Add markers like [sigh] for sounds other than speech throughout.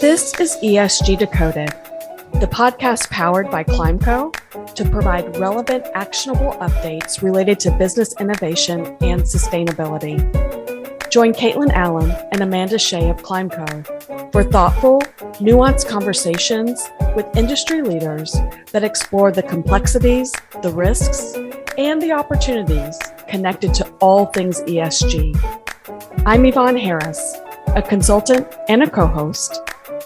This is ESG Decoded, the podcast powered by Climeco to provide relevant, actionable updates related to business innovation and sustainability. Join Caitlin Allen and Amanda Shea of Climeco for thoughtful, nuanced conversations with industry leaders that explore the complexities, the risks, and the opportunities connected to all things ESG. I'm Yvonne Harris, a consultant and a co host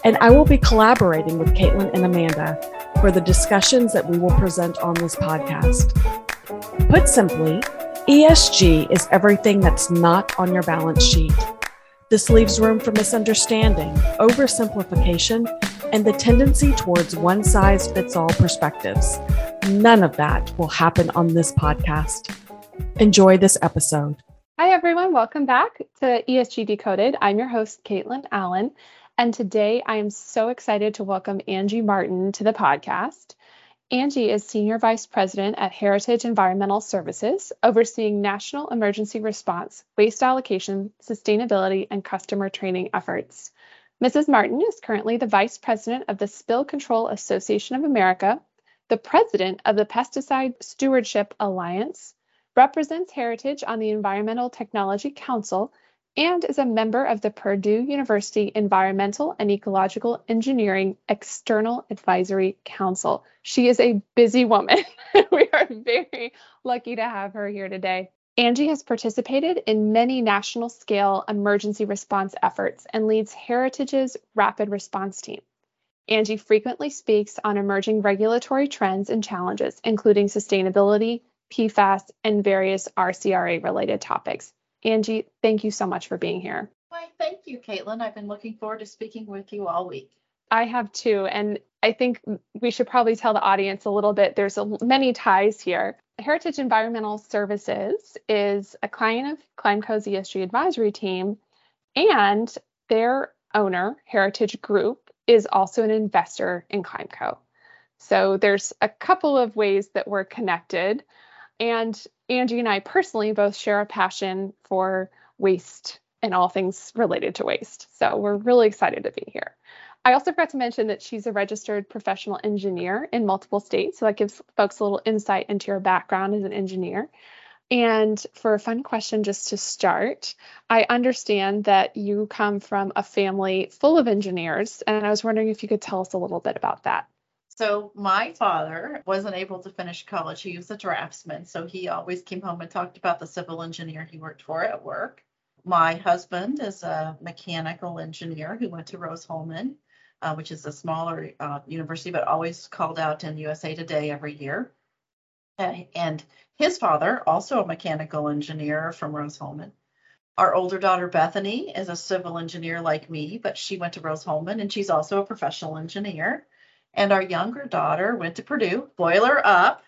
and I will be collaborating with Caitlin and Amanda for the discussions that we will present on this podcast. Put simply, ESG is everything that's not on your balance sheet. This leaves room for misunderstanding, oversimplification, and the tendency towards one size fits all perspectives. None of that will happen on this podcast. Enjoy this episode. Hi, everyone. Welcome back to ESG Decoded. I'm your host, Caitlin Allen. And today I am so excited to welcome Angie Martin to the podcast. Angie is Senior Vice President at Heritage Environmental Services, overseeing national emergency response, waste allocation, sustainability, and customer training efforts. Mrs. Martin is currently the Vice President of the Spill Control Association of America, the President of the Pesticide Stewardship Alliance, represents Heritage on the Environmental Technology Council, and is a member of the Purdue University Environmental and Ecological Engineering External Advisory Council. She is a busy woman. [laughs] we are very lucky to have her here today. Angie has participated in many national scale emergency response efforts and leads Heritage's rapid response team. Angie frequently speaks on emerging regulatory trends and challenges, including sustainability, PFAS, and various RCRA related topics. Angie, thank you so much for being here. Why, thank you, Caitlin. I've been looking forward to speaking with you all week. I have too. And I think we should probably tell the audience a little bit. There's a, many ties here. Heritage Environmental Services is a client of Climeco's ESG advisory team, and their owner, Heritage Group, is also an investor in Climeco. So there's a couple of ways that we're connected. And Angie and I personally both share a passion for waste and all things related to waste. So we're really excited to be here. I also forgot to mention that she's a registered professional engineer in multiple states. So that gives folks a little insight into your background as an engineer. And for a fun question, just to start, I understand that you come from a family full of engineers, and I was wondering if you could tell us a little bit about that. So my father wasn't able to finish college. He was a draftsman, so he always came home and talked about the civil engineer he worked for at work. My husband is a mechanical engineer who went to Rose-Hulman, uh, which is a smaller uh, university, but always called out in USA Today every year. And his father, also a mechanical engineer from Rose-Hulman. Our older daughter Bethany is a civil engineer like me, but she went to Rose-Hulman and she's also a professional engineer. And our younger daughter went to Purdue, boiler up,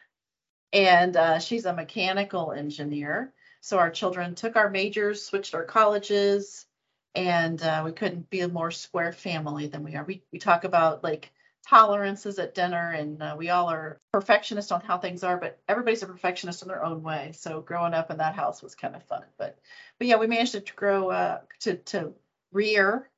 and uh, she's a mechanical engineer. So our children took our majors, switched our colleges, and uh, we couldn't be a more square family than we are. We, we talk about like tolerances at dinner, and uh, we all are perfectionists on how things are, but everybody's a perfectionist in their own way. So growing up in that house was kind of fun. But but yeah, we managed to grow uh, to to rear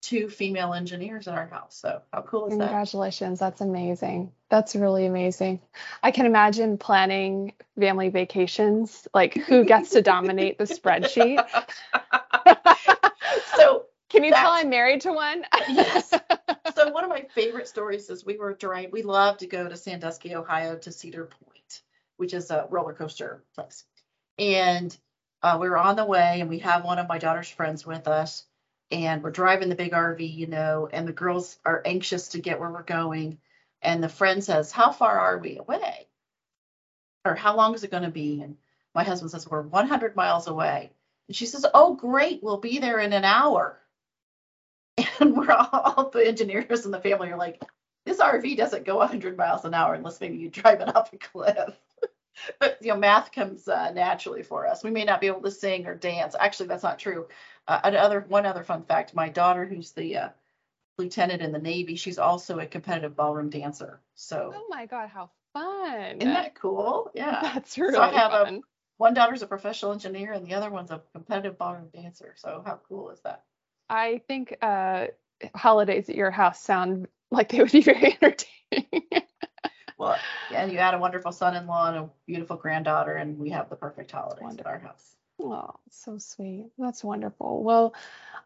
two female engineers in our house. So how cool is that? Congratulations. That's amazing. That's really amazing. I can imagine planning family vacations, like who gets to dominate the spreadsheet. [laughs] so can you tell I'm married to one? yes. [laughs] So one of my favorite stories is we were driving, we love to go to Sandusky, Ohio to Cedar Point, which is a roller coaster place. And uh, we were on the way and we have one of my daughter's friends with us and we're driving the big RV, you know, and the girls are anxious to get where we're going. And the friend says, How far are we away? Or how long is it going to be? And my husband says, We're 100 miles away. And she says, Oh, great, we'll be there in an hour. [laughs] And we're all, all the engineers in the family are like, This RV doesn't go 100 miles an hour unless maybe you drive it off a cliff. But [laughs] you know, math comes uh, naturally for us. We may not be able to sing or dance. Actually, that's not true. Uh, another one other fun fact: my daughter, who's the uh, lieutenant in the Navy, she's also a competitive ballroom dancer. So. Oh my God, how fun! Isn't that cool? Yeah. [laughs] That's really so I have fun. A, one daughter's a professional engineer and the other one's a competitive ballroom dancer. So how cool is that? I think uh, holidays at your house sound like they would be very [laughs] entertaining. Well, and you had a wonderful son-in-law and a beautiful granddaughter, and we have the perfect holidays wonderful. at our house. Oh, so sweet. That's wonderful. Well,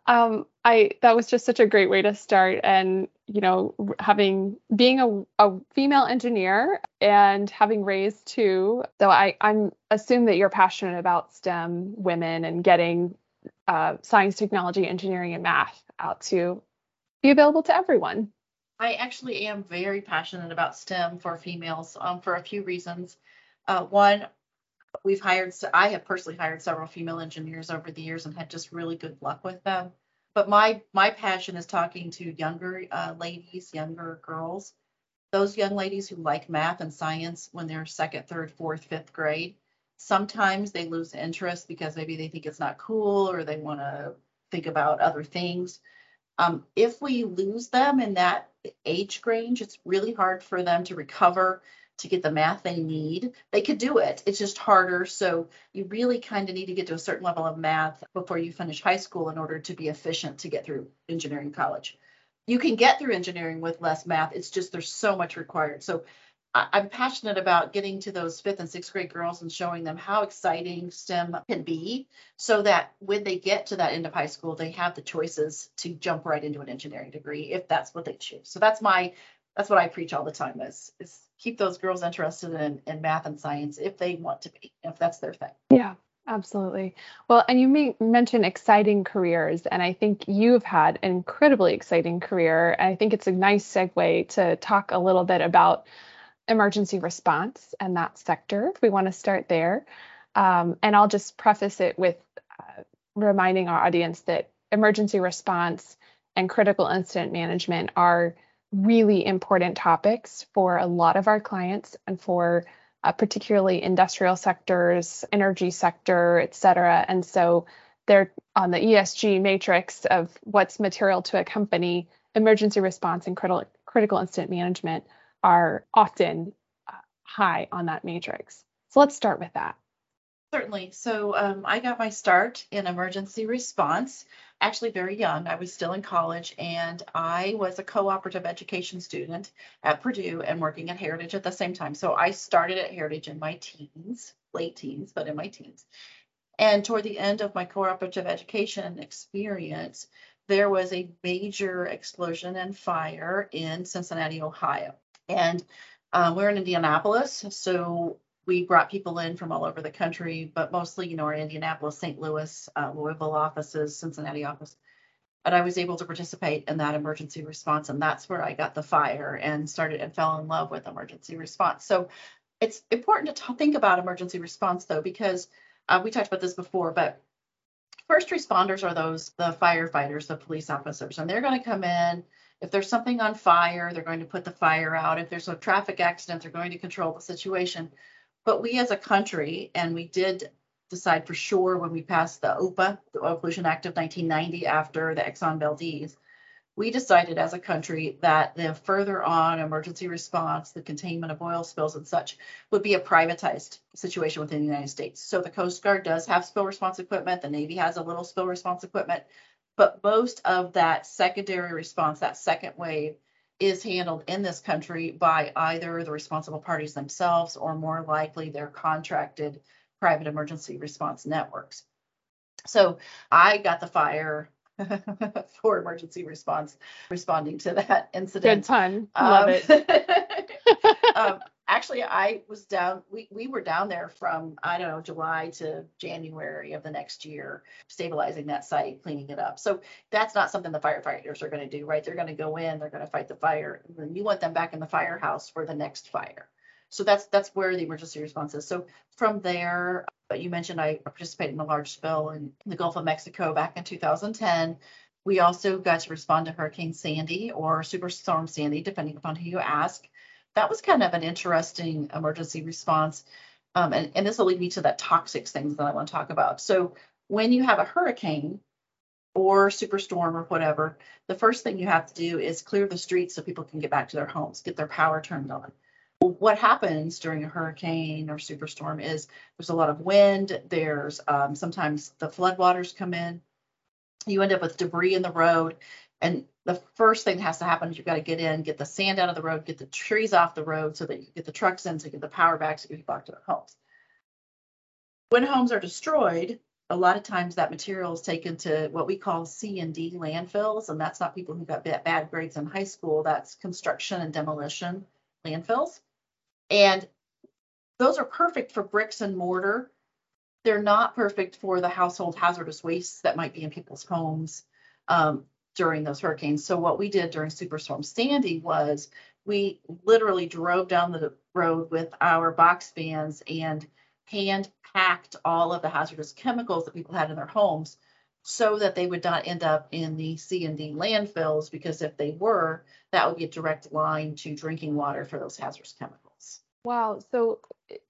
um, I that was just such a great way to start, and you know, having being a, a female engineer and having raised two, so I I'm assume that you're passionate about STEM women and getting uh, science, technology, engineering, and math out to be available to everyone. I actually am very passionate about STEM for females um, for a few reasons. Uh, one, we've hired, I have personally hired several female engineers over the years and had just really good luck with them. But my my passion is talking to younger uh, ladies, younger girls, those young ladies who like math and science when they're second, third, fourth, fifth grade. Sometimes they lose interest because maybe they think it's not cool or they want to think about other things. Um, if we lose them in that age range, it's really hard for them to recover to get the math they need. They could do it, it's just harder. So you really kind of need to get to a certain level of math before you finish high school in order to be efficient to get through engineering college. You can get through engineering with less math, it's just there's so much required. So I'm passionate about getting to those fifth and sixth grade girls and showing them how exciting STEM can be so that when they get to that end of high school, they have the choices to jump right into an engineering degree if that's what they choose. So that's my that's what I preach all the time is is keep those girls interested in, in math and science if they want to be, if that's their thing. Yeah, absolutely. Well, and you may, mentioned exciting careers, and I think you've had an incredibly exciting career. I think it's a nice segue to talk a little bit about emergency response and that sector. If we want to start there, um, and I'll just preface it with uh, reminding our audience that emergency response and critical incident management are really important topics for a lot of our clients and for uh, particularly industrial sectors, energy sector, et cetera. And so they're on the ESG matrix of what's material to a company, emergency response and critical, critical incident management are often uh, high on that matrix. So let's start with that. Certainly. So um, I got my start in emergency response actually very young. I was still in college and I was a cooperative education student at Purdue and working at Heritage at the same time. So I started at Heritage in my teens, late teens, but in my teens. And toward the end of my cooperative education experience, there was a major explosion and fire in Cincinnati, Ohio. And um, we're in Indianapolis, so we brought people in from all over the country, but mostly, you know, our Indianapolis, St. Louis, uh, Louisville offices, Cincinnati office. And I was able to participate in that emergency response, and that's where I got the fire and started and fell in love with emergency response. So it's important to t- think about emergency response though, because uh, we talked about this before, but first responders are those the firefighters, the police officers, and they're going to come in. If there's something on fire, they're going to put the fire out. If there's a traffic accident, they're going to control the situation. But we as a country, and we did decide for sure when we passed the OPA, the Oil Pollution Act of 1990 after the Exxon Valdez, we decided as a country that the further on emergency response, the containment of oil spills and such would be a privatized situation within the United States. So the Coast Guard does have spill response equipment, the Navy has a little spill response equipment, but most of that secondary response, that second wave, is handled in this country by either the responsible parties themselves or more likely their contracted private emergency response networks. So I got the fire [laughs] for emergency response responding to that incident. Good time. Love [laughs] um, it. um, actually I was down we, we were down there from I don't know July to January of the next year stabilizing that site cleaning it up. So that's not something the firefighters are going to do right? They're going to go in they're going to fight the fire and you want them back in the firehouse for the next fire. So that's that's where the emergency response is. So from there but you mentioned I participated in a large spill in the Gulf of Mexico back in 2010 we also got to respond to Hurricane Sandy or Superstorm Sandy, depending upon who you ask that was kind of an interesting emergency response. Um, and, and this will lead me to that toxics things that I want to talk about. So when you have a hurricane or superstorm or whatever, the first thing you have to do is clear the streets so people can get back to their homes, get their power turned on. What happens during a hurricane or superstorm is there's a lot of wind. There's um, sometimes the floodwaters come in. You end up with debris in the road. And the first thing that has to happen is you've got to get in, get the sand out of the road, get the trees off the road so that you get the trucks in, so you get the power back, so you get back to the homes. When homes are destroyed, a lot of times that material is taken to what we call C and D landfills, and that's not people who got bad grades in high school. That's construction and demolition landfills. And those are perfect for bricks and mortar. They're not perfect for the household hazardous wastes that might be in people's homes um, during those hurricanes. So what we did during Superstorm Sandy was we literally drove down the road with our box vans and hand packed all of the hazardous chemicals that people had in their homes so that they would not end up in the C and D landfills because if they were, that would be a direct line to drinking water for those hazardous chemicals. Wow. So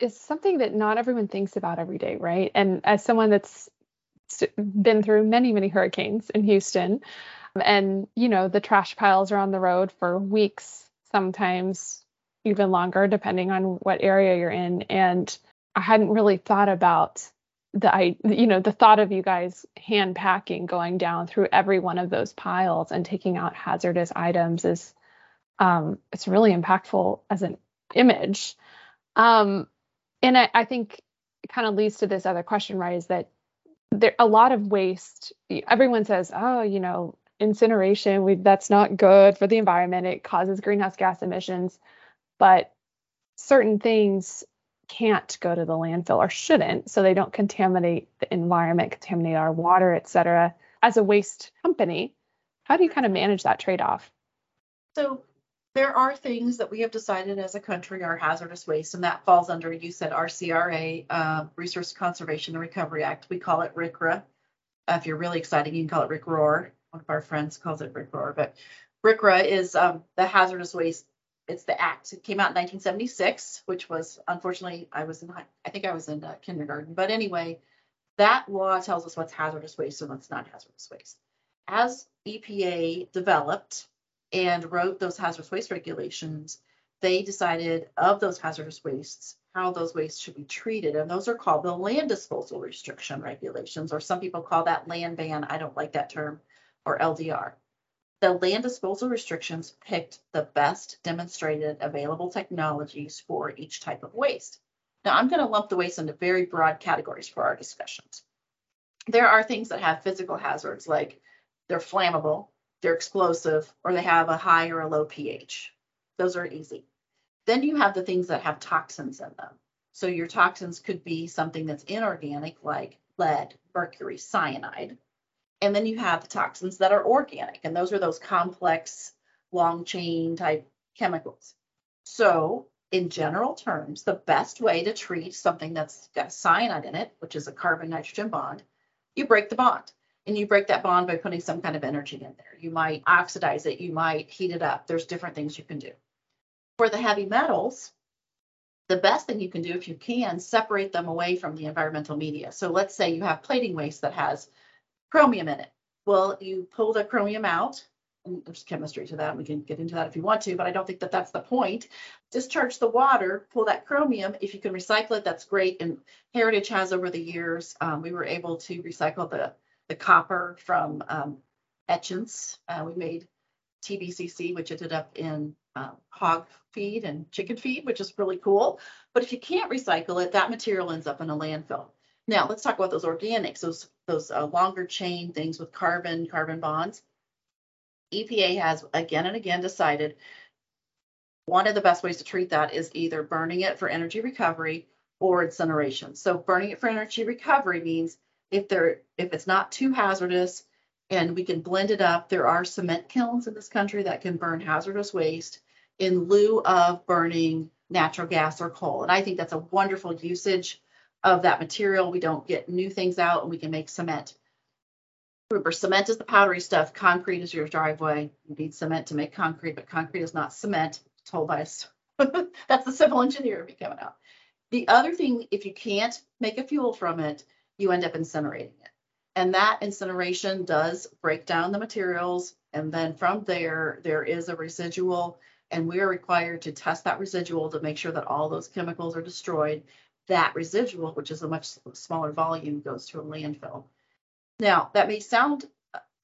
it's something that not everyone thinks about every day, right? And as someone that's been through many, many hurricanes in Houston, and you know, the trash piles are on the road for weeks, sometimes even longer, depending on what area you're in. And I hadn't really thought about the I you know the thought of you guys hand packing going down through every one of those piles and taking out hazardous items is um it's really impactful as an image um and I, I think it kind of leads to this other question right is that there a lot of waste everyone says oh you know incineration we, that's not good for the environment. It causes greenhouse gas emissions. But certain things can't go to the landfill or shouldn't so they don't contaminate the environment contaminate our water etc as a waste company how do you kind of manage that trade-off? So there are things that we have decided as a country are hazardous waste and that falls under you said rcra uh, resource conservation and recovery act. We call it RCRA. Uh, if you're really excited you can call it RCRA. One of our friends calls it RCRA, but RCRA is um, the hazardous waste it's the act. It came out in 1976, which was unfortunately I was in I think I was in uh, kindergarten, but anyway, that law tells us what's hazardous waste and what's not hazardous waste. As EPA developed and wrote those hazardous waste regulations, they decided of those hazardous wastes how those wastes should be treated, and those are called the land disposal restriction regulations, or some people call that land ban. I don't like that term, or LDR the land disposal restrictions picked the best demonstrated available technologies for each type of waste. Now, I'm going to lump the waste into very broad categories for our discussions. There are things that have physical hazards, like they're flammable, they're explosive, or they have a high or a low pH. Those are easy. Then you have the things that have toxins in them. So your toxins could be something that's inorganic, like lead, mercury, cyanide, and then you have the toxins that are organic, and those are those complex, long chain type chemicals. So, in general terms, the best way to treat something that's got cyanide in it, which is a carbon nitrogen bond, you break the bond. And you break that bond by putting some kind of energy in there. You might oxidize it, you might heat it up. There's different things you can do. For the heavy metals, the best thing you can do if you can separate them away from the environmental media. So let's say you have plating waste that has chromium in it. Well, you pull the chromium out, and there's chemistry to that. We can get into that if you want to, but I don't think that that's the point. Discharge the water, pull that chromium. If you can recycle it, that's great. And Heritage has over the years, um, we were able to recycle the, the copper from um, etchants. Uh, we made TBCC, which ended up in uh, hog feed and chicken feed, which is really cool. But if you can't recycle it, that material ends up in a landfill. Now let's talk about those organics, those those uh, longer chain things with carbon carbon bonds. EPA has again and again decided one of the best ways to treat that is either burning it for energy recovery or incineration. So burning it for energy recovery means if there if it's not too hazardous and we can blend it up, there are cement kilns in this country that can burn hazardous waste in lieu of burning natural gas or coal. And I think that's a wonderful usage of that material. We don't get new things out and we can make cement. Remember, cement is the powdery stuff. Concrete is your driveway. You need cement to make concrete, but concrete is not cement. Told by us. [laughs] That's the civil engineer be coming out. The other thing, if you can't make a fuel from it, you end up incinerating it. And that incineration does break down the materials. And then from there, there is a residual, and we are required to test that residual to make sure that all those chemicals are destroyed that residual, which is a much smaller volume, goes to a landfill. Now, that may sound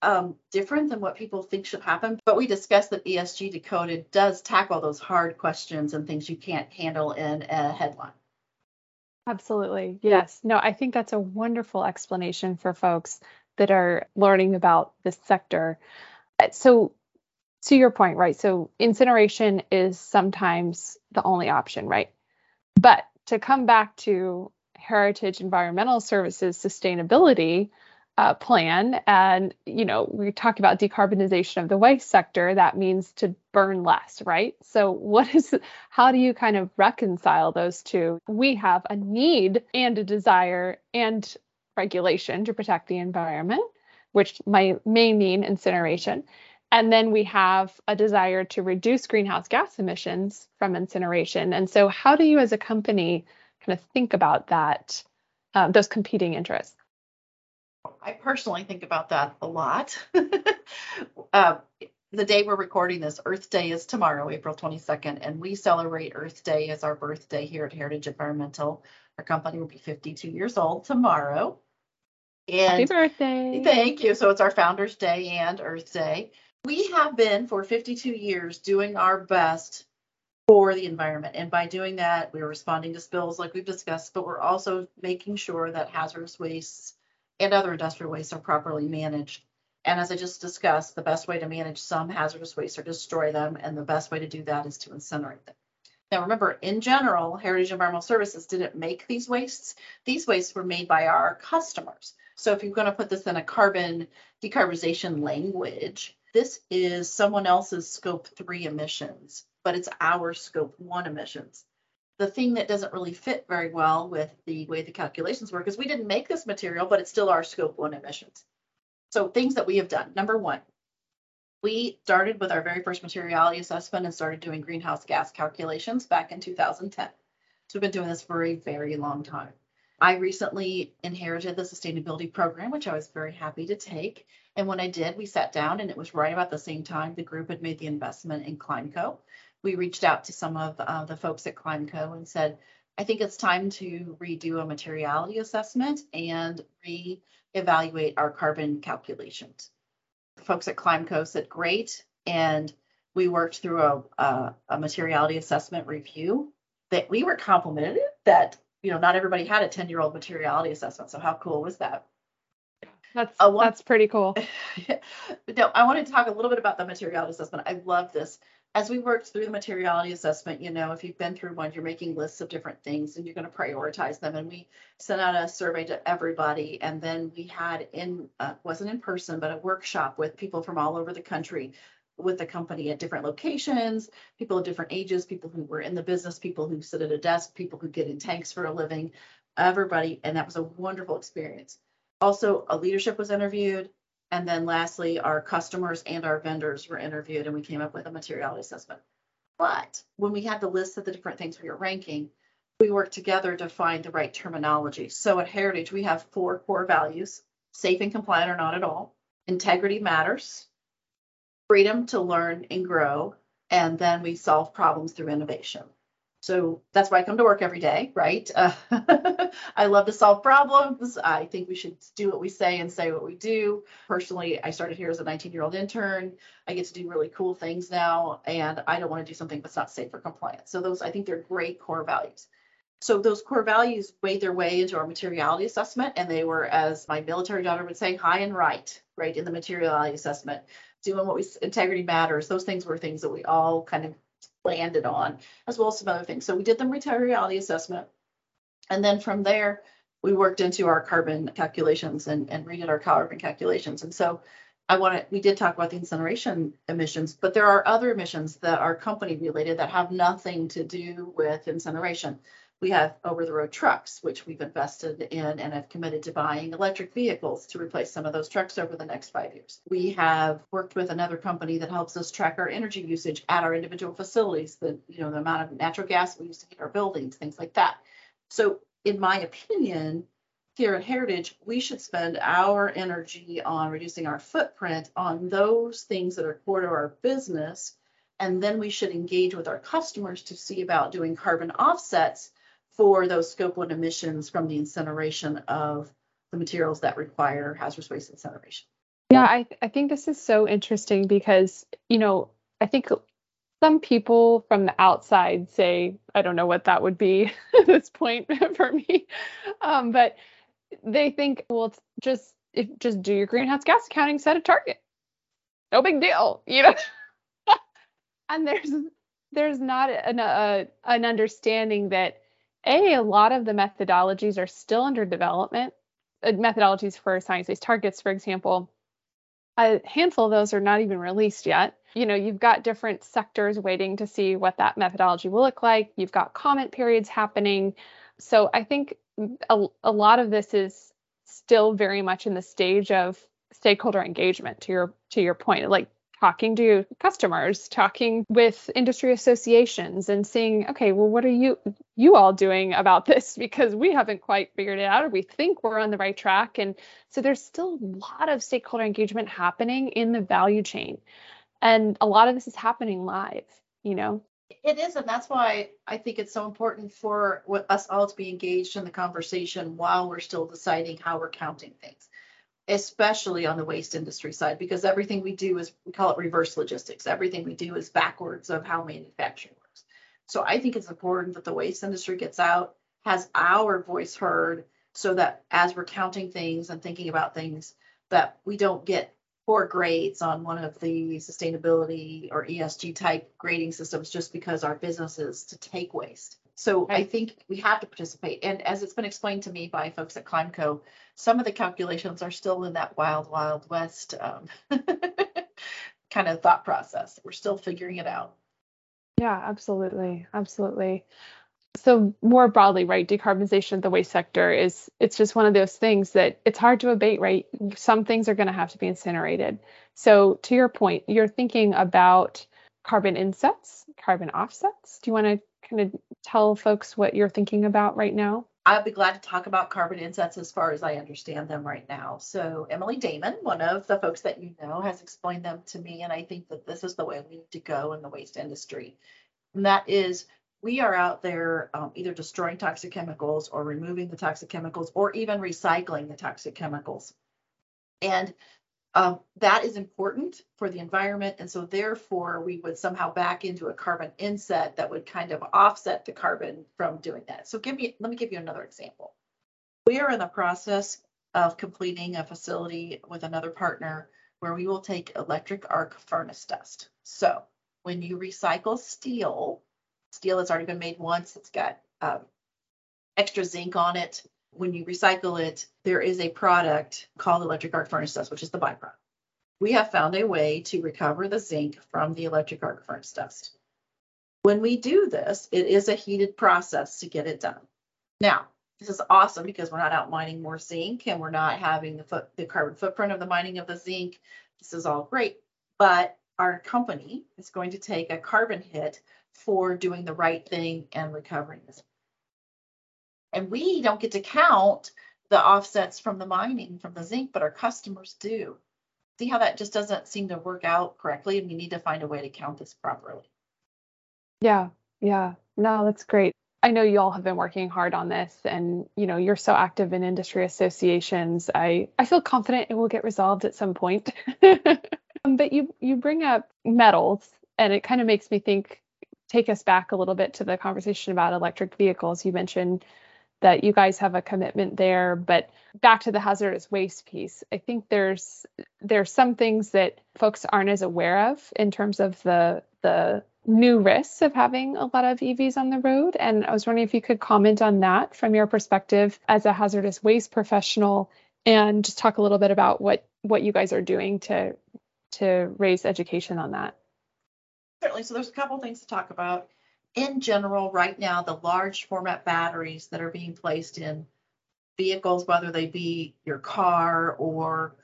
um, different than what people think should happen. But we discussed that ESG Decoded does tackle those hard questions and things you can't handle in a headline. Absolutely. Yes. No, I think that's a wonderful explanation for folks that are learning about this sector. Uh, so, to your point, right? So, incineration is sometimes the only option, right? But to come back to Heritage Environmental Services sustainability, uh, plan. And you know we talk about decarbonization of the waste sector. That means to burn less right? So what is how do you kind of reconcile those two? We have a need and a desire and regulation to protect the environment which might, may mean incineration and then we have a desire to reduce greenhouse gas emissions from incineration and so how do you as a company kind of think about that uh, those competing interests I personally think about that a lot. [laughs] uh, the day we're recording this, Earth Day is tomorrow, April 22nd, and we celebrate Earth Day as our birthday here at Heritage Environmental. Our company will be 52 years old tomorrow. And Happy birthday. Thank you. So it's our Founders Day and Earth Day. We have been for 52 years doing our best for the environment. And by doing that, we're responding to spills like we've discussed, but we're also making sure that hazardous wastes and other industrial wastes are properly managed. And as I just discussed, the best way to manage some hazardous waste or destroy them, and the best way to do that is to incinerate them. Now, remember, in general, Heritage Environmental Services didn't make these wastes. These wastes were made by our customers. So if you're going to put this in a carbon decarbonization language, this is someone else's scope three emissions, but it's our scope one emissions the thing that doesn't really fit very well with the way the calculations work is we didn't make this material, but it's still our scope one emissions. So things that we have done. Number one, we started with our very first materiality assessment and started doing greenhouse gas calculations back in 2010. So we've been doing this for a very long time. I recently inherited the sustainability program, which I was very happy to take. And when I did, we sat down and it was right about the same time the group had made the investment in Climeco we reached out to some of uh, the folks at Climeco and said, I think it's time to redo a materiality assessment and re-evaluate our carbon calculations. The folks at Climeco said, great. And we worked through a, a, a materiality assessment review that we were complimented that, you know, not everybody had a 10 year old materiality assessment. So how cool was that? That's uh, one, that's pretty cool. [laughs] no, I want to talk a little bit about the materiality assessment. I love this as we worked through the materiality assessment, you know, if you've been through one, you're making lists of different things and you're going to prioritize them. And we sent out a survey to everybody. And then we had in, uh, wasn't in person, but a workshop with people from all over the country with the company at different locations, people of different ages, people who were in the business, people who sit at a desk, people who get in tanks for a living, everybody. And that was a wonderful experience. Also, a leadership was interviewed. And then lastly, our customers and our vendors were interviewed and we came up with a materiality assessment. But when we had the list of the different things we were ranking, we worked together to find the right terminology. So at Heritage, we have four core values safe and compliant or not at all, integrity matters, freedom to learn and grow, and then we solve problems through innovation. So that's why I come to work every day, right? Uh, [laughs] I love to solve problems. I think we should do what we say and say what we do. Personally, I started here as a 19 year old intern. I get to do really cool things now, and I don't want to do something that's not safe or compliant. So those, I think, they're great core values. So those core values made their way into our materiality assessment, and they were, as my military daughter would say, high and right, right in the materiality assessment. Doing what we integrity matters. Those things were things that we all kind of landed on, as well as some other things. So we did the materiality assessment. And then from there, we worked into our carbon calculations and, and redid our carbon calculations. And so I want to, we did talk about the incineration emissions, but there are other emissions that are company related that have nothing to do with incineration. We have over the road trucks, which we've invested in and have committed to buying electric vehicles to replace some of those trucks over the next five years. We have worked with another company that helps us track our energy usage at our individual facilities, the you know the amount of natural gas we use to heat our buildings, things like that. So in my opinion, here at Heritage, we should spend our energy on reducing our footprint on those things that are core to our business. And then we should engage with our customers to see about doing carbon offsets for those scope one emissions from the incineration of the materials that require hazardous waste incineration. Yeah, I, I think this is so interesting because, you know, I think some people from the outside say, I don't know what that would be [laughs] at this point [laughs] for me, um, but they think, well, just if just do your greenhouse gas accounting, set a target, no big deal, you know. [laughs] and there's there's not an a, an understanding that a a lot of the methodologies are still under development. Uh, methodologies for science-based targets, for example, a handful of those are not even released yet. You know, you've got different sectors waiting to see what that methodology will look like. You've got comment periods happening. So I think a, a lot of this is still very much in the stage of stakeholder engagement to your to your point like talking to customers, talking with industry associations and seeing, okay, well, what are you you all doing about this? [laughs] Because we haven't quite figured it out, or we think we're on the right track. And so there's still a lot of stakeholder engagement happening in the value chain. And a lot of this is happening live, you know. It is, and that's why I think it's so important for us all to be engaged in the conversation while we're still deciding how we're counting things especially on the waste industry side, because everything we do is, we call it reverse logistics. Everything we do is backwards of how manufacturing works. So I think it's important that the waste industry gets out, has our voice heard, so that as we're counting things and thinking about things, that we don't get poor grades on one of the sustainability or ESG type grading systems just because our business is to take waste. So I think we have to participate. And as it's been explained to me by folks at Climeco, some of the calculations are still in that wild, wild west um, [laughs] kind of thought process. We're still figuring it out. Yeah, absolutely. Absolutely. So more broadly, right, decarbonization of the waste sector is it's just one of those things that it's hard to abate, right? Some things are going to have to be incinerated. So to your point, you're thinking about carbon insets, carbon offsets. Do you want to kind of tell folks what you're thinking about right now? I'd be glad to talk about carbon insets as far as I understand them right now. So Emily Damon, one of the folks that you know, has explained them to me, and I think that this is the way we need to go in the waste industry. And that is we are out there um, either destroying toxic chemicals or removing the toxic chemicals or even recycling the toxic chemicals. And um, that is important for the environment. And so therefore we would somehow back into a carbon inset that would kind of offset the carbon from doing that. So give me, let me give you another example. We are in the process of completing a facility with another partner where we will take electric arc furnace dust. So when you recycle steel, steel that's already been made once, it's got um, extra zinc on it, when you recycle it, there is a product called electric arc furnace dust, which is the byproduct. We have found a way to recover the zinc from the electric arc furnace dust. When we do this, it is a heated process to get it done. Now, this is awesome because we're not out mining more zinc and we're not having the, foot, the carbon footprint of the mining of the zinc. This is all great, but our company is going to take a carbon hit for doing the right thing and recovering this and we don't get to count the offsets from the mining from the zinc, but our customers do. See how that just doesn't seem to work out correctly, and we need to find a way to count this properly. Yeah, yeah. No, that's great. I know you all have been working hard on this and you know you're so active in industry associations. I I feel confident it will get resolved at some point. [laughs] Um, but you you bring up metals and it kind of makes me think take us back a little bit to the conversation about electric vehicles. You mentioned that you guys have a commitment there but back to the hazardous waste piece i think there's there's some things that folks aren't as aware of in terms of the the new risks of having a lot of evs on the road. And i was wondering if you could comment on that from your perspective as a hazardous waste professional and just talk a little bit about what what you guys are doing to to raise education on that. Certainly. So there's a couple things to talk about in general, right now, the large format batteries that are being placed in vehicles, whether they be your car or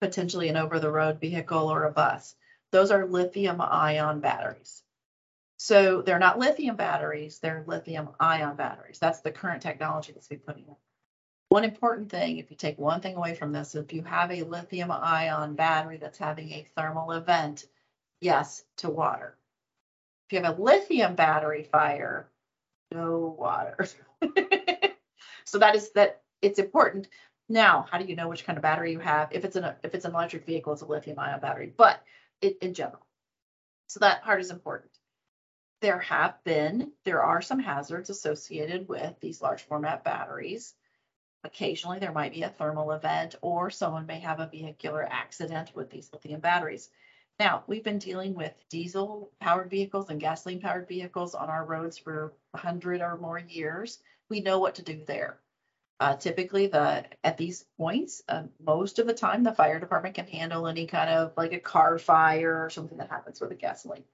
potentially an over the road vehicle or a bus, those are lithium ion batteries. So they're not lithium batteries, they're lithium ion batteries. That's the current technology that's being put in. One important thing, if you take one thing away from this, if you have a lithium ion battery that's having a thermal event, yes to water. If you have a lithium battery fire, no water. [laughs] so that is that it's important. Now, how do you know which kind of battery you have? If it's an if it's an electric vehicle, it's a lithium ion battery, but it, in general. So that part is important. There have been, there are some hazards associated with these large format batteries. Occasionally, there might be a thermal event or someone may have a vehicular accident with these lithium batteries. Now, we've been dealing with diesel powered vehicles and gasoline powered vehicles on our roads for 100 or more years. We know what to do there. Uh, typically, the at these points, uh, most of the time, the fire department can handle any kind of like a car fire or something that happens with a gasoline.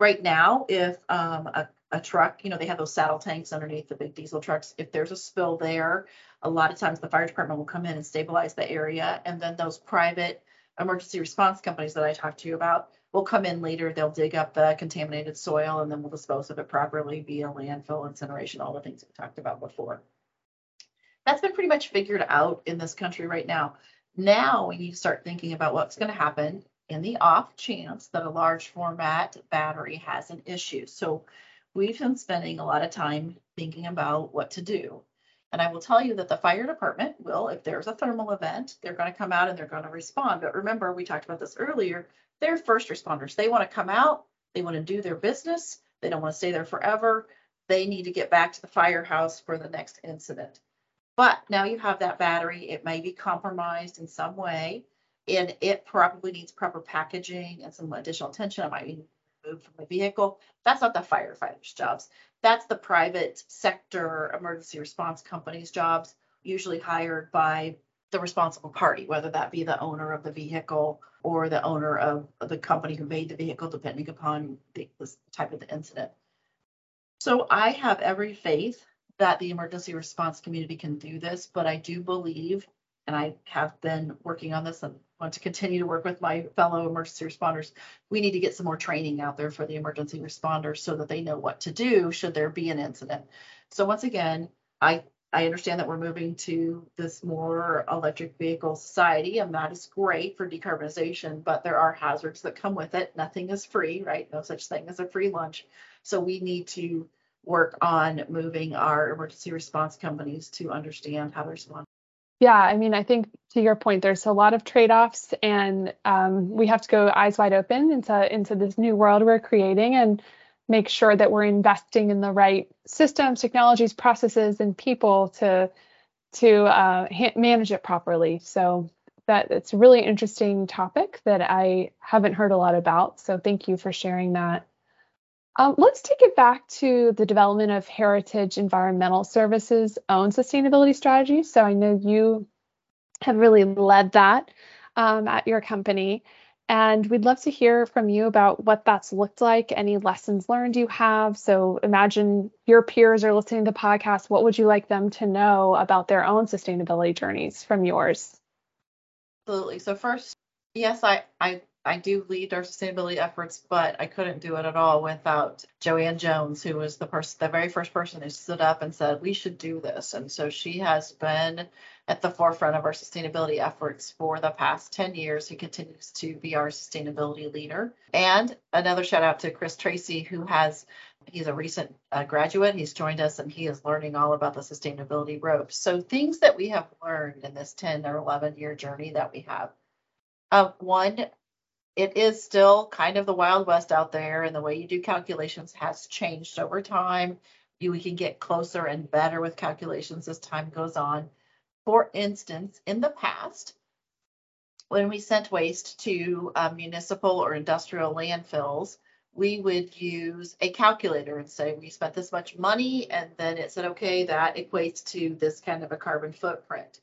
Right now, if um, a, a truck, you know, they have those saddle tanks underneath the big diesel trucks. If there's a spill there, a lot of times the fire department will come in and stabilize the area, and then those private emergency response companies that I talked to you about will come in later. They'll dig up the contaminated soil and then we'll dispose of it properly via landfill, incineration, all the things we talked about before. That's been pretty much figured out in this country right now. Now we need to start thinking about what's going to happen in the off chance that a large format battery has an issue. So we've been spending a lot of time thinking about what to do. And I will tell you that the fire department will, if there's a thermal event, they're going to come out and they're going to respond. But remember, we talked about this earlier, they're first responders. They want to come out, they want to do their business, they don't want to stay there forever. They need to get back to the firehouse for the next incident. But now you have that battery, it may be compromised in some way, and it probably needs proper packaging and some additional attention. It might be moved from the vehicle. That's not the firefighter's jobs that's the private sector emergency response companies' jobs, usually hired by the responsible party, whether that be the owner of the vehicle or the owner of the company who made the vehicle, depending upon the, the type of the incident. So I have every faith that the emergency response community can do this, but I do believe, and I have been working on this want to continue to work with my fellow emergency responders. We need to get some more training out there for the emergency responders so that they know what to do should there be an incident. So once again, I I understand that we're moving to this more electric vehicle society, and that is great for decarbonization, but there are hazards that come with it. Nothing is free, right? No such thing as a free lunch. So we need to work on moving our emergency response companies to understand how to respond yeah, I mean, I think to your point, there's a lot of trade-offs, and um, we have to go eyes wide open into into this new world we're creating, and make sure that we're investing in the right systems, technologies, processes, and people to to uh, ha- manage it properly. So that it's a really interesting topic that I haven't heard a lot about. So thank you for sharing that. Um, let's take it back to the development of Heritage Environmental Services' own sustainability strategy. So I know you have really led that um, at your company. And we'd love to hear from you about what that's looked like, any lessons learned you have. So imagine your peers are listening to the podcast. What would you like them to know about their own sustainability journeys from yours? Absolutely. So first, yes, I, I I do lead our sustainability efforts, but I couldn't do it at all without Joanne Jones, who was the person, the very first person who stood up and said, we should do this. And so she has been at the forefront of our sustainability efforts for the past 10 years. He continues to be our sustainability leader. And another shout out to Chris Tracy, who has, he's a recent uh, graduate. He's joined us and he is learning all about the sustainability ropes. So things that we have learned in this 10 or 11 year journey that we have. Uh, one, it is still kind of the Wild West out there, and the way you do calculations has changed over time. You we can get closer and better with calculations as time goes on. For instance, in the past, when we sent waste to uh, municipal or industrial landfills, we would use a calculator and say we spent this much money, and then it said, okay, that equates to this kind of a carbon footprint.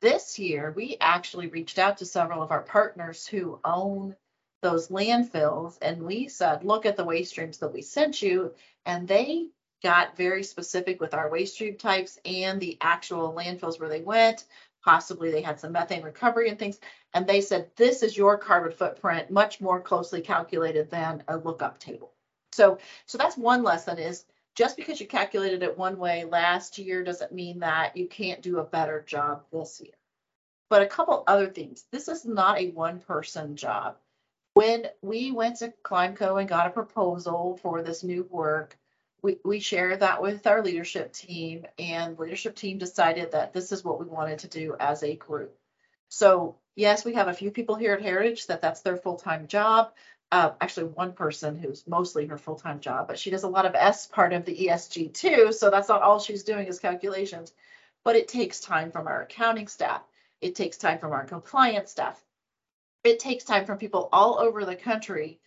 This year, we actually reached out to several of our partners who own those landfills and we said, look at the waste streams that we sent you. And they got very specific with our waste stream types and the actual landfills where they went. Possibly they had some methane recovery and things. And they said, this is your carbon footprint, much more closely calculated than a lookup table. So, so that's one lesson is just because you calculated it one way last year doesn't mean that you can't do a better job this year. But a couple other things. This is not a one person job. When we went to Climeco and got a proposal for this new work, we, we share that with our leadership team, and leadership team decided that this is what we wanted to do as a group. So yes, we have a few people here at Heritage that that's their full-time job. Uh, actually, one person who's mostly her full-time job, but she does a lot of S part of the ESG too. So that's not all she's doing is calculations. But it takes time from our accounting staff. It takes time from our compliance staff. It takes time from people all over the country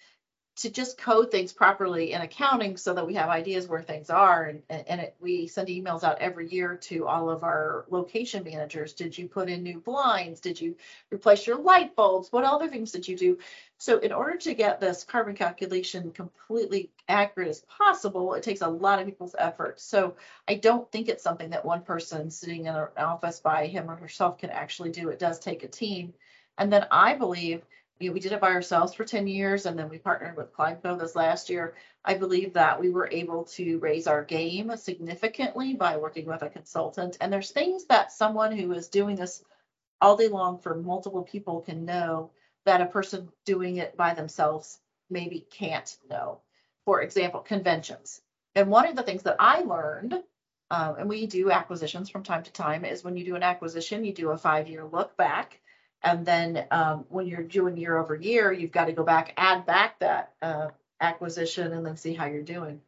to just code things properly in accounting so that we have ideas where things are. And, and it, we send emails out every year to all of our location managers. Did you put in new blinds? Did you replace your light bulbs? What other things did you do? So in order to get this carbon calculation completely accurate as possible it takes a lot of people's effort. So i don't think it's something that one person sitting in an office by him or herself can actually do. It does take a team. And then i believe we did it by ourselves for 10 years and then we partnered with Climeco this last year. I believe that we were able to raise our game significantly by working with a consultant. And there's things that someone who is doing this all day long for multiple people can know that a person doing it by themselves maybe can't know. For example, conventions. And one of the things that I learned, um, and we do acquisitions from time to time, is when you do an acquisition, you do a five year look back and then um, when you're doing year over year, you've got to go back, add back that uh, acquisition, and then see how you're doing.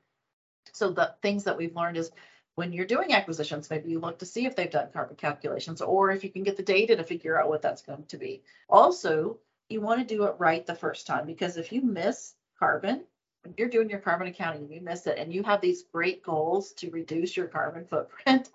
So the things that we've learned is when you're doing acquisitions, maybe you look to see if they've done carbon calculations or if you can get the data to figure out what that's going to be. Also, you want to do it right the first time because if you miss carbon, when you're doing your carbon accounting, you miss it and you have these great goals to reduce your carbon footprint,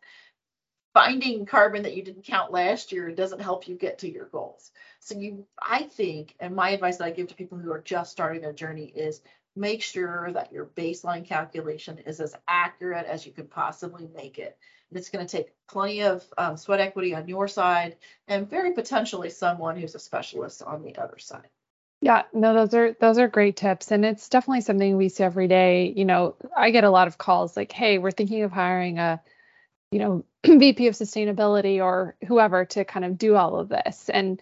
finding carbon that you didn't count last year doesn't help you get to your goals. So you, I think, and my advice that I give to people who are just starting their journey is make sure that your baseline calculation is as accurate as you can possibly make it. And it's going to take plenty of um, sweat equity on your side and very potentially someone who's a specialist on the other side. Yeah, no, those are those are great tips, and it's definitely something we see every day. You know, I get a lot of calls like, "Hey, we're thinking of hiring a you know, [clears throat] VP of sustainability or whoever to kind of do all of this. And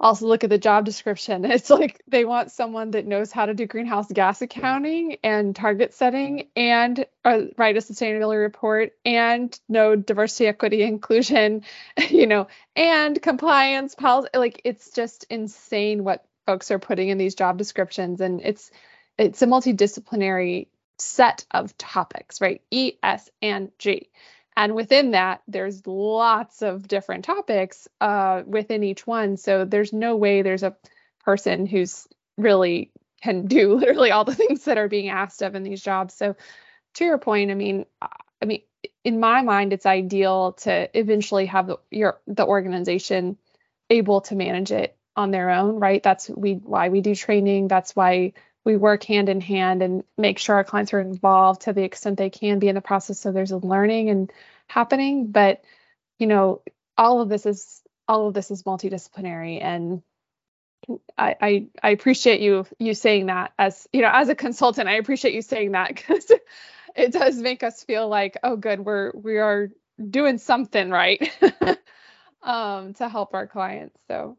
also look at the job description. [laughs] It's like they want someone that knows how to do greenhouse gas accounting and target setting and uh, write a sustainability report and know diversity, equity, inclusion, [laughs] you know, and compliance policy. Like it's just insane what folks are putting in these job descriptions. And it's it's a multidisciplinary set of topics, right? E, S, and G. And within that, there's lots of different topics uh, within each one. So there's no way there's a person who's really can do [laughs] literally all the things that are being asked of in these jobs. So to your point, I mean, I mean, in my mind, it's ideal to eventually have the, your the organization able to manage it on their own, right? That's we why we do training. That's why we work hand in hand and make sure our clients are involved to the extent they can be in the process so there's a learning and happening. But you know all of this is all of this is multidisciplinary and I, I, I appreciate you you saying that as you know as a consultant I appreciate you saying that [laughs] because it does make us feel like oh good we're we are doing something right [laughs] um, to help our clients. So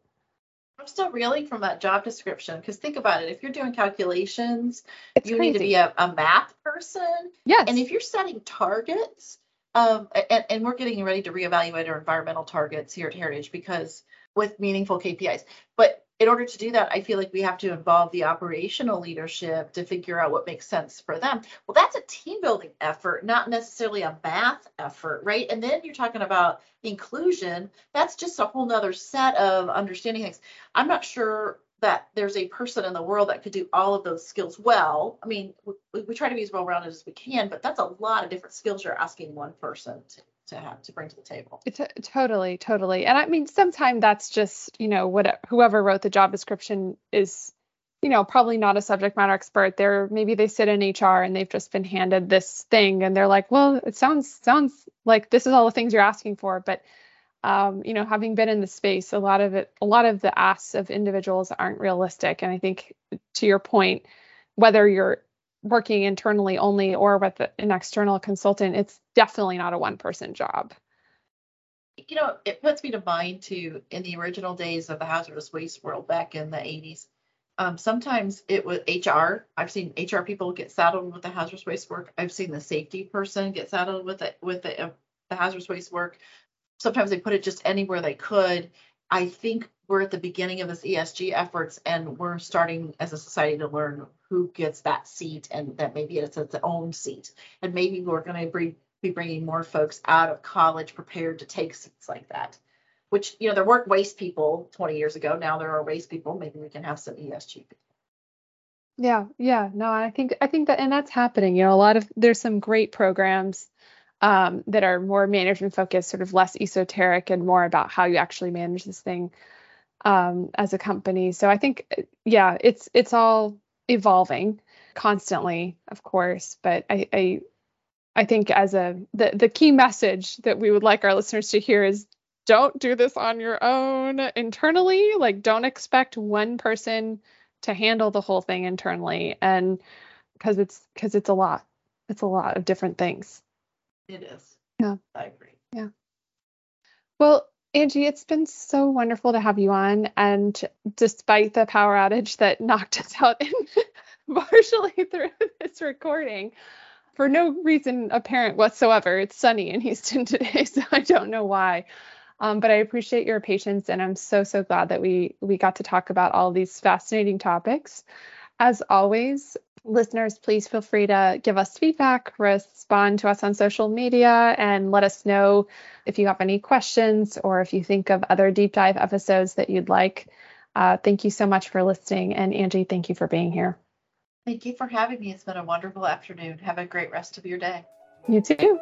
I'm still reeling from that job description because think about it. If you're doing calculations, it's you crazy. need to be a, a math person. yes And if you're setting targets, um, and, and we're getting ready to reevaluate our environmental targets here at Heritage because with meaningful KPIs. But in order to do that, I feel like we have to involve the operational leadership to figure out what makes sense for them. Well, that's a team building effort, not necessarily a math effort, right? And then you're talking about inclusion. That's just a whole nother set of understanding things. I'm not sure that there's a person in the world that could do all of those skills well. I mean, we, we try to be as well rounded as we can, but that's a lot of different skills you're asking one person to, to have to bring to the table. It's a, totally, totally. And I mean, sometimes that's just, you know, what whoever wrote the job description is, you know, probably not a subject matter expert. They're maybe they sit in HR and they've just been handed this thing and they're like, well, it sounds sounds like this is all the things you're asking for, but um, you know, having been in the space, a lot of it, a lot of the asks of individuals aren't realistic. And I think to your point, whether you're working internally only or with an external consultant, it's definitely not a one person job. You know, it puts me to mind too in the original days of the hazardous waste world back in the 80s. Um, sometimes it was HR. I've seen HR people get saddled with the hazardous waste work. I've seen the safety person get saddled with it with the, uh, the hazardous waste work. Sometimes they put it just anywhere they could. I think we're at the beginning of this ESG efforts, and we're starting as a society to learn who gets that seat, and that maybe it's its own seat, and maybe we're going to be bringing more folks out of college prepared to take seats like that. Which you know there weren't waste people 20 years ago. Now there are waste people. Maybe we can have some esg people. Yeah yeah. No i think i think that and that's happening. You know a lot of there's some great programs um, that are more management focused sort of less esoteric and more about how you actually manage this thing um, as a company. So i think yeah it's it's all evolving constantly of course but i i I think as a the the key message that we would like our listeners to hear is don't do this on your own internally. Like, don't expect one person to handle the whole thing internally. And because it's because it's a lot. It's a lot of different things. It is. Yeah. I agree. Yeah. Well, Angie, it's been so wonderful to have you on. And despite the power outage that knocked us out [laughs] in partially through this recording, for no reason apparent whatsoever, it's sunny in Houston [laughs] today, so I don't know why. Um, but I appreciate your patience, and I'm so so glad that we we got to talk about all these fascinating topics. As always, listeners, please feel free to give us feedback, respond to us on social media, and let us know if you have any questions or if you think of other deep dive episodes that you'd like. Uh, thank you so much for listening, and Angie, thank you for being here. Thank you for having me. It's been a wonderful afternoon. Have a great rest of your day. You too.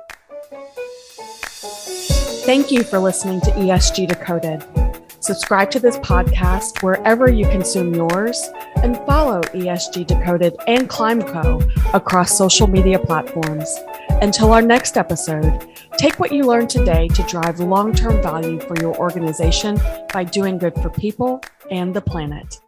Thank you for listening to ESG Decoded. Subscribe to this podcast wherever you consume yours and follow ESG Decoded and Climeco across social media platforms. Until our next episode, take what you learned today to drive long term value for your organization by doing good for people and the planet.